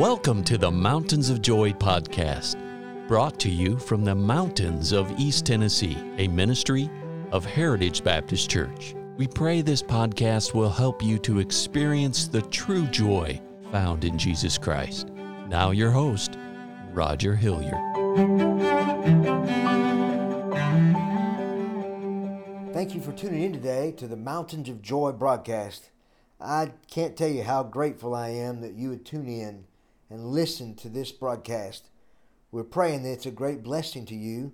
Welcome to the Mountains of Joy podcast, brought to you from the mountains of East Tennessee, a ministry of Heritage Baptist Church. We pray this podcast will help you to experience the true joy found in Jesus Christ. Now, your host, Roger Hilliard. Thank you for tuning in today to the Mountains of Joy broadcast. I can't tell you how grateful I am that you would tune in and listen to this broadcast. We're praying that it's a great blessing to you.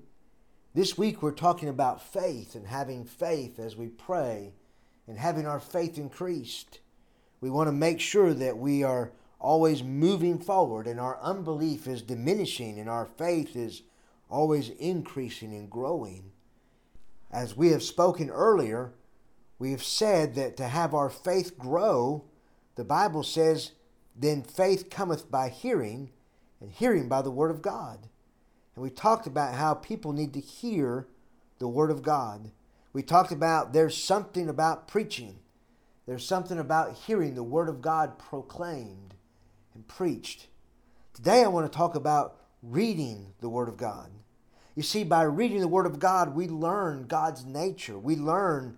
This week we're talking about faith and having faith as we pray and having our faith increased. We want to make sure that we are always moving forward and our unbelief is diminishing and our faith is always increasing and growing. As we have spoken earlier, we have said that to have our faith grow, the Bible says, then faith cometh by hearing, and hearing by the Word of God. And we talked about how people need to hear the Word of God. We talked about there's something about preaching, there's something about hearing the Word of God proclaimed and preached. Today I want to talk about reading the Word of God. You see, by reading the Word of God, we learn God's nature. We learn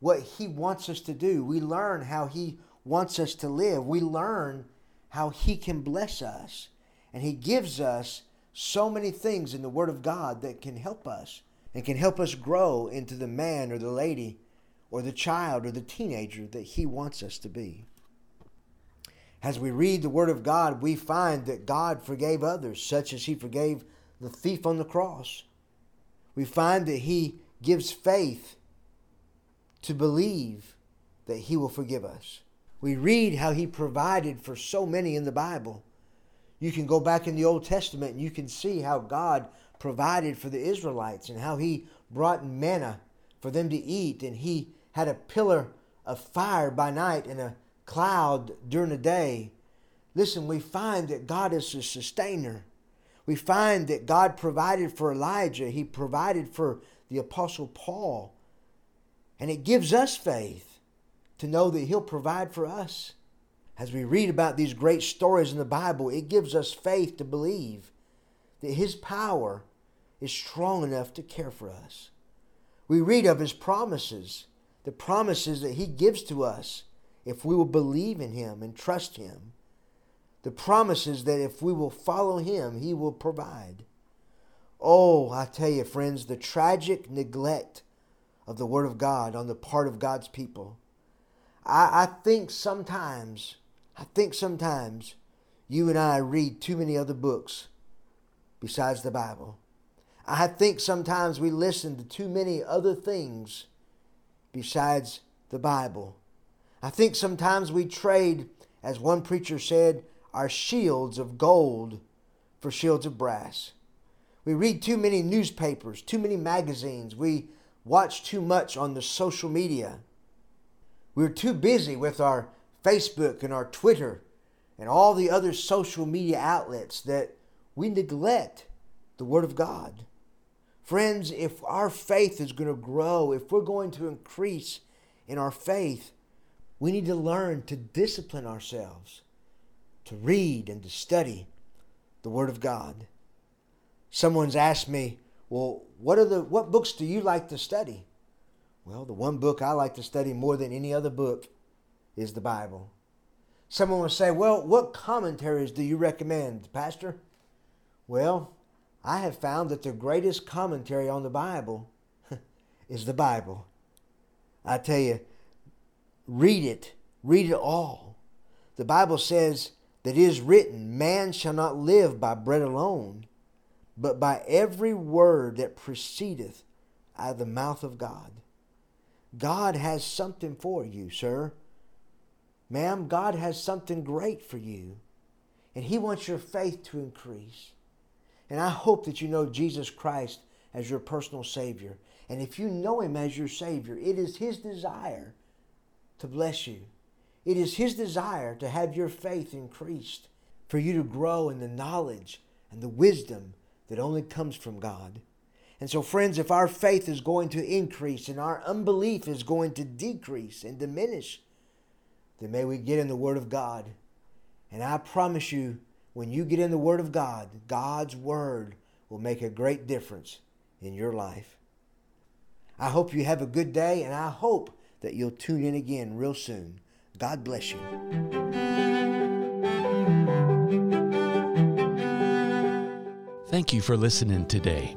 what He wants us to do. We learn how He wants us to live. We learn how He can bless us. And He gives us so many things in the Word of God that can help us and can help us grow into the man or the lady or the child or the teenager that He wants us to be. As we read the Word of God, we find that God forgave others, such as He forgave the thief on the cross. We find that He gives faith to believe that He will forgive us. We read how He provided for so many in the Bible. You can go back in the Old Testament and you can see how God provided for the Israelites and how He brought manna for them to eat, and He had a pillar of fire by night and a cloud during the day. Listen, we find that God is a sustainer. We find that God provided for Elijah, He provided for the Apostle Paul. And it gives us faith to know that He'll provide for us. As we read about these great stories in the Bible, it gives us faith to believe that His power is strong enough to care for us. We read of His promises, the promises that He gives to us if we will believe in Him and trust Him the promises that if we will follow him, he will provide. Oh, I tell you, friends, the tragic neglect of the Word of God on the part of God's people. I, I think sometimes, I think sometimes you and I read too many other books besides the Bible. I think sometimes we listen to too many other things besides the Bible. I think sometimes we trade, as one preacher said, our shields of gold for shields of brass. We read too many newspapers, too many magazines. We watch too much on the social media. We're too busy with our Facebook and our Twitter and all the other social media outlets that we neglect the Word of God. Friends, if our faith is going to grow, if we're going to increase in our faith, we need to learn to discipline ourselves to read and to study the Word of God. Someone's asked me, well, what are the what books do you like to study? Well, the one book I like to study more than any other book is the Bible. Someone will say, well, what commentaries do you recommend, Pastor? Well, I have found that the greatest commentary on the Bible is the Bible. I tell you, read it, read it all. The Bible says that is written, Man shall not live by bread alone, but by every word that proceedeth out of the mouth of God. God has something for you, sir. Ma'am, God has something great for you. And He wants your faith to increase. And I hope that you know Jesus Christ as your personal Savior. And if you know Him as your Savior, it is His desire to bless you. It is His desire to have your faith increased, for you to grow in the knowledge and the wisdom that only comes from God. And so, friends, if our faith is going to increase and our unbelief is going to decrease and diminish, then may we get in the Word of God. And I promise you when you get in the Word of God, God's Word will make a great difference in your life. I hope you have a good day, and I hope that you'll tune in again real soon. God bless you. Thank you for listening today.